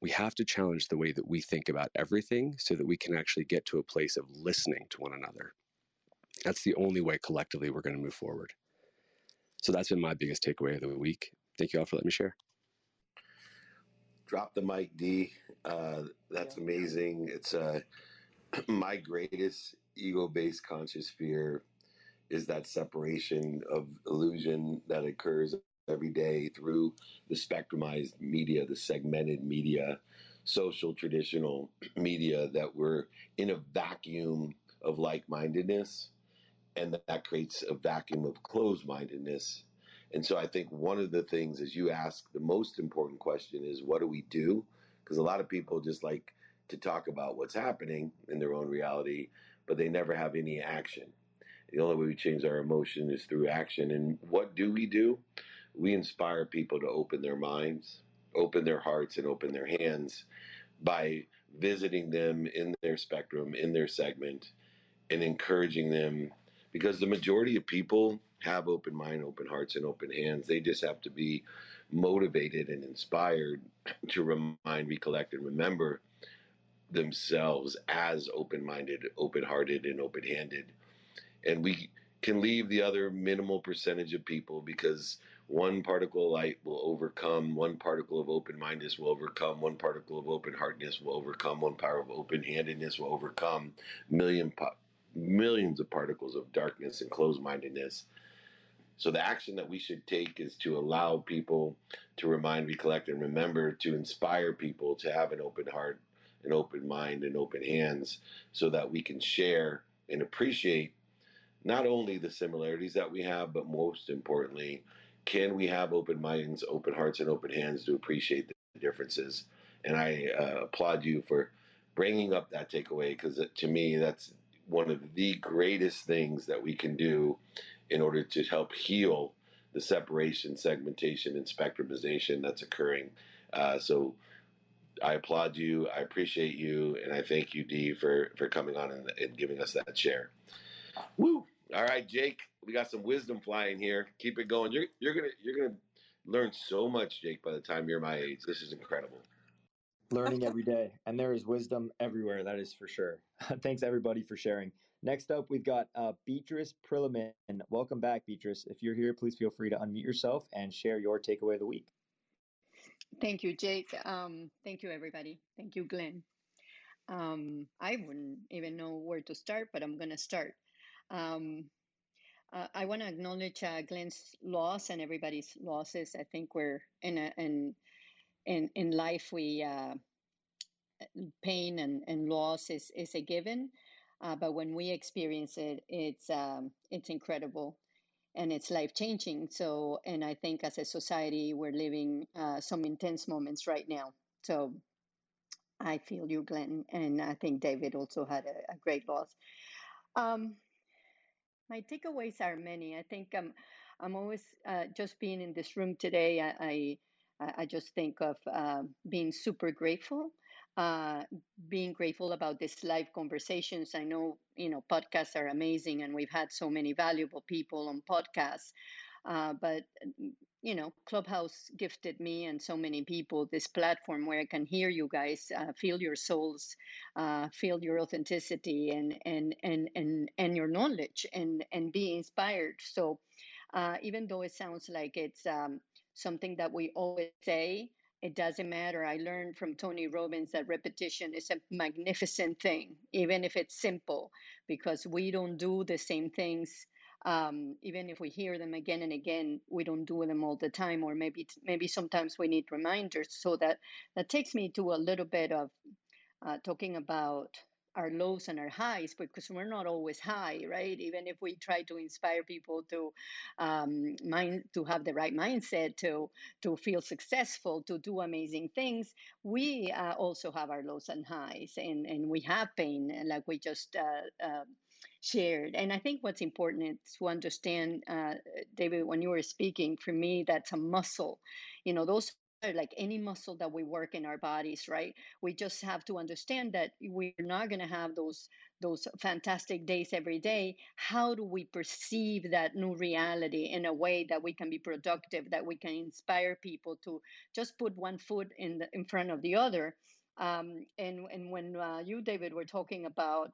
We have to challenge the way that we think about everything so that we can actually get to a place of listening to one another. That's the only way collectively we're going to move forward. So that's been my biggest takeaway of the week. Thank you all for letting me share. Drop the mic, D. Uh, that's amazing. It's uh, (clears throat) my greatest ego based conscious fear is that separation of illusion that occurs every day through the spectrumized media, the segmented media, social traditional media, that we're in a vacuum of like mindedness. And that, creates a vacuum of closed mindedness. And so I think one of the things, as you ask, the most important question is what do we do? Because a lot of people just like to talk about what's happening in their own reality, but they never have any action. The only way we change our emotion is through action. And what do we do? we inspire people to open their minds, open their hearts, and open their hands by visiting them in their spectrum, in their segment, and encouraging them because the majority of people have open mind, open hearts, and open hands. They just have to be motivated and inspired to remind, recollect, and remember themselves as open minded, open hearted, and open handed. And we can leave the other minimal percentage of people because one particle of light will overcome, one particle of open mindedness will overcome, one particle of open heartedness will overcome, one power of open handedness will overcome million millions of particles of darkness and closed mindedness. So the action that we should take is to allow people to remind, recollect, and remember to inspire people to have an open heart, an open mind, and open hands so that we can share and appreciate not only the similarities that we have, but most importantly, can we have open minds, open hearts, and open hands to appreciate the differences? And I uh, applaud you for bringing up that takeaway because to me, that's one of the greatest things that we can do in order to help heal the separation, segmentation, and spectrumization that's occurring. Uh, so I applaud you. I appreciate you, and I thank you, Dee, for for coming on and, and giving us that share. Woo! All right, Jake, we got some wisdom flying here. Keep it going. You're you're gonna you're gonna learn so much, Jake. By the time you're my age, this is incredible. Learning (laughs) every day, and there is wisdom everywhere. That is for sure. (laughs) Thanks everybody for sharing. Next up, we've got uh, Beatrice Prilliman. Welcome back, Beatrice. If you're here, please feel free to unmute yourself and share your takeaway of the week. Thank you, Jake. Um, thank you, everybody. Thank you, Glenn. Um, I wouldn't even know where to start, but I'm going to start. Um, uh, I want to acknowledge uh, Glenn's loss and everybody's losses. I think we're in a, in in in life we uh, pain and, and loss is is a given, uh, but when we experience it, it's um, it's incredible and it's life changing. So, and I think as a society, we're living uh, some intense moments right now. So, I feel you, Glenn, and I think David also had a, a great loss. Um, my takeaways are many. I think I'm, I'm always uh, just being in this room today. I, I, I just think of uh, being super grateful, uh, being grateful about this live conversations. I know you know podcasts are amazing, and we've had so many valuable people on podcasts. Uh, but you know, Clubhouse gifted me and so many people this platform where I can hear you guys, uh, feel your souls, uh, feel your authenticity, and and and and and your knowledge, and and be inspired. So, uh, even though it sounds like it's um, something that we always say, it doesn't matter. I learned from Tony Robbins that repetition is a magnificent thing, even if it's simple, because we don't do the same things um, even if we hear them again and again, we don't do them all the time, or maybe maybe sometimes we need reminders. So that that takes me to a little bit of uh, talking about our lows and our highs because we're not always high right even if we try to inspire people to um, mind to have the right mindset to to feel successful to do amazing things we uh, also have our lows and highs and and we have pain like we just uh, uh shared. And I think what's important is to understand, uh, David, when you were speaking, for me, that's a muscle. You know, those like any muscle that we work in our bodies, right? We just have to understand that we're not going to have those those fantastic days every day. How do we perceive that new reality in a way that we can be productive, that we can inspire people to just put one foot in the, in front of the other? Um, and and when uh, you, David, were talking about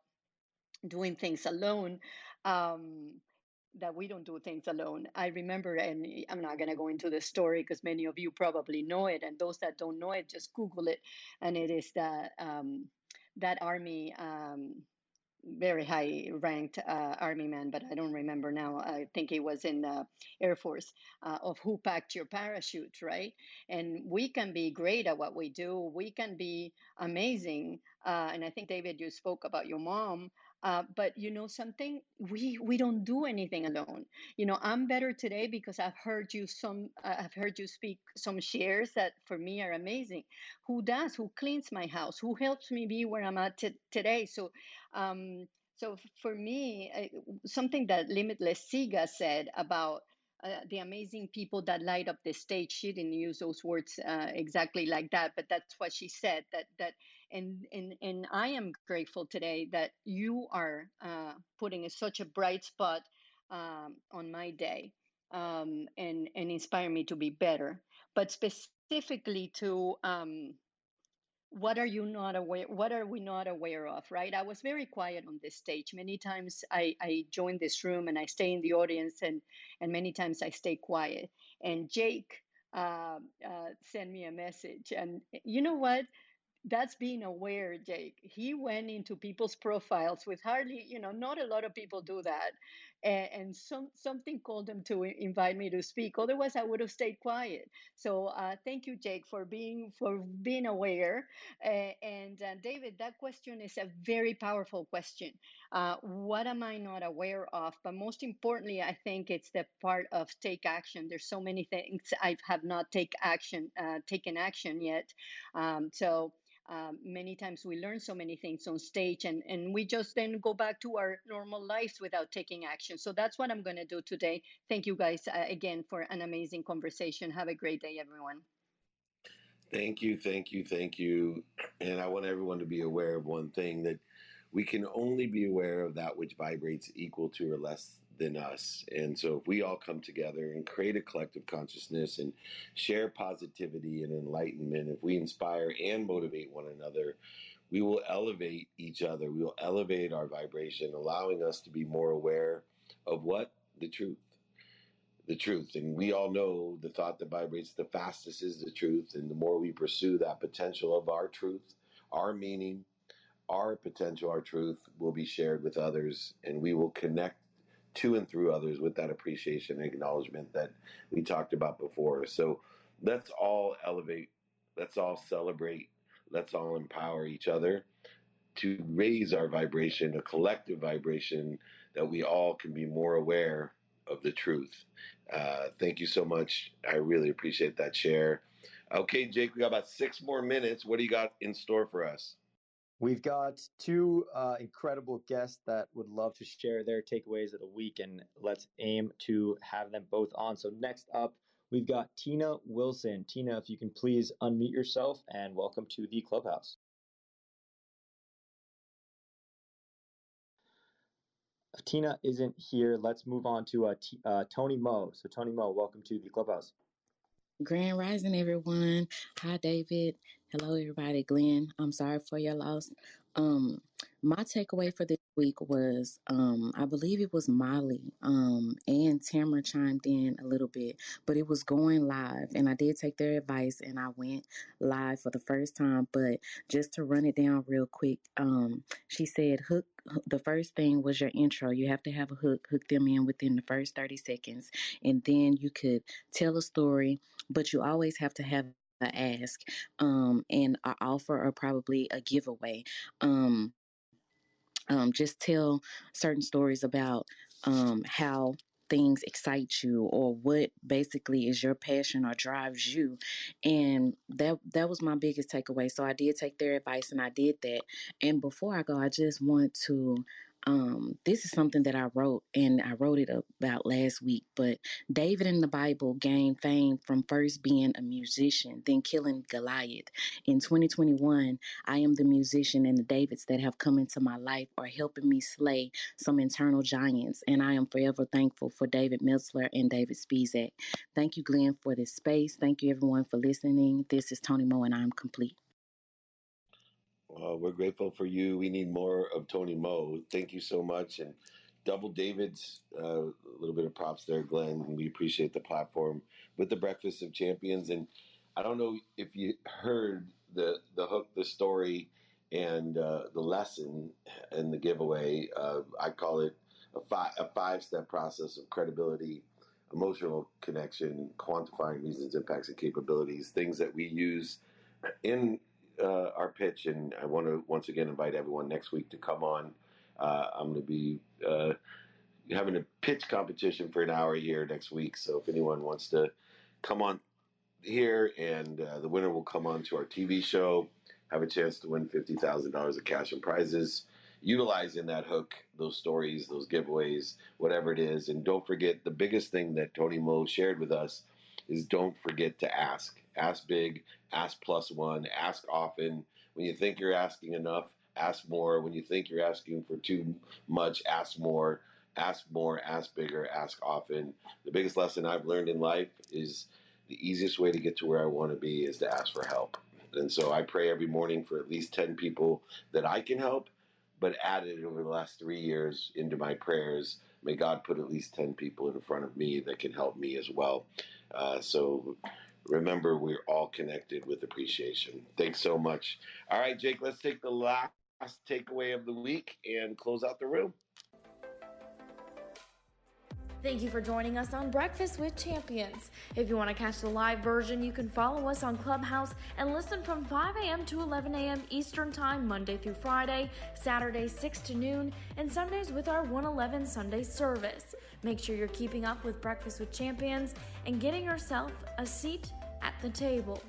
doing things alone um, that we don't do things alone. I remember, and I'm not going to go into the story because many of you probably know it, and those that don't know it, just Google it, and it is that um, that army um, very high ranked uh, army man, but I don't remember now. I think he was in the Air Force uh, of who packed your parachute, right? And we can be great at what we do. We can be amazing. Uh, and I think David, you spoke about your mom. Uh, but you know something, we we don't do anything alone. You know, I'm better today because I've heard you some. Uh, I've heard you speak some shares that for me are amazing. Who does? Who cleans my house? Who helps me be where I'm at t- today? So um, so for me, uh, something that Limitless Siga said about uh, the amazing people that light up the stage. She didn't use those words uh, exactly like that, but that's what she said. That that and and and I am grateful today that you are uh, putting such a bright spot um, on my day um, and and inspire me to be better. But specifically to um, what are you not aware what are we not aware of right? I was very quiet on this stage. Many times i i join this room and i stay in the audience and and many times i stay quiet. And jake uh, uh, sent me a message. And you know what that's being aware, Jake. He went into people's profiles with hardly, you know, not a lot of people do that. And, and some something called him to invite me to speak. Otherwise, I would have stayed quiet. So uh, thank you, Jake, for being for being aware. Uh, and uh, David, that question is a very powerful question. Uh, what am I not aware of? But most importantly, I think it's the part of take action. There's so many things I have not take action, uh, taken action yet. Um, so um, many times we learn so many things on stage and, and we just then go back to our normal lives without taking action. So that's what I'm going to do today. Thank you guys uh, again for an amazing conversation. Have a great day, everyone. Thank you, thank you, thank you. And I want everyone to be aware of one thing that we can only be aware of that which vibrates equal to or less than us. And so if we all come together and create a collective consciousness and share positivity and enlightenment, if we inspire and motivate one another, we will elevate each other. We will elevate our vibration, allowing us to be more aware of what? The truth. The truth. And we all know the thought that vibrates the fastest is the truth. And the more we pursue that potential of our truth, our meaning, our potential, our truth will be shared with others, and we will connect to and through others with that appreciation and acknowledgement that we talked about before. So let's all elevate, let's all celebrate, let's all empower each other to raise our vibration, a collective vibration that we all can be more aware of the truth. Uh, thank you so much. I really appreciate that share. Okay, Jake, we got about six more minutes. What do you got in store for us? We've got two uh, incredible guests that would love to share their takeaways of the week, and let's aim to have them both on. So, next up, we've got Tina Wilson. Tina, if you can please unmute yourself and welcome to the clubhouse. If Tina isn't here, let's move on to uh, T- uh, Tony Mo. So, Tony Mo, welcome to the clubhouse. Grand Rising, everyone. Hi, David. Hello, everybody. Glenn, I'm sorry for your loss. Um, my takeaway for this week was um, I believe it was Molly um, and Tamara chimed in a little bit, but it was going live, and I did take their advice and I went live for the first time. But just to run it down real quick, um, she said hook. The first thing was your intro. You have to have a hook, hook them in within the first 30 seconds, and then you could tell a story, but you always have to have ask um, and an offer or probably a giveaway. Um, um, just tell certain stories about um, how things excite you or what basically is your passion or drives you and that that was my biggest takeaway so i did take their advice and i did that and before i go i just want to um, this is something that I wrote, and I wrote it about last week. But David in the Bible gained fame from first being a musician, then killing Goliath. In 2021, I am the musician, and the Davids that have come into my life are helping me slay some internal giants. And I am forever thankful for David Meltzer and David Spizak. Thank you, Glenn, for this space. Thank you, everyone, for listening. This is Tony Mo, and I'm complete. Well, we're grateful for you. We need more of Tony Mo. Thank you so much. And double David's, uh, a little bit of props there, Glenn. We appreciate the platform with the Breakfast of Champions. And I don't know if you heard the, the hook, the story, and uh, the lesson and the giveaway. Uh, I call it a, fi- a five step process of credibility, emotional connection, quantifying reasons, impacts, and capabilities, things that we use in uh, our pitch, and I want to once again invite everyone next week to come on. Uh, I'm going to be uh, having a pitch competition for an hour here next week. So if anyone wants to come on here, and uh, the winner will come on to our TV show, have a chance to win fifty thousand dollars of cash and prizes. Utilizing that hook, those stories, those giveaways, whatever it is, and don't forget the biggest thing that Tony Mo shared with us is don't forget to ask. Ask big, ask plus one, ask often. When you think you're asking enough, ask more. When you think you're asking for too much, ask more. Ask more, ask bigger, ask often. The biggest lesson I've learned in life is the easiest way to get to where I want to be is to ask for help. And so I pray every morning for at least 10 people that I can help, but added over the last three years into my prayers. May God put at least 10 people in front of me that can help me as well. Uh, so remember, we're all connected with appreciation. Thanks so much. All right, Jake, let's take the last takeaway of the week and close out the room. Thank you for joining us on Breakfast with Champions. If you want to catch the live version, you can follow us on Clubhouse and listen from 5 a.m. to 11 a.m. Eastern Time, Monday through Friday, Saturday 6 to noon, and Sundays with our 111 Sunday service. Make sure you're keeping up with Breakfast with Champions and getting yourself a seat at the table.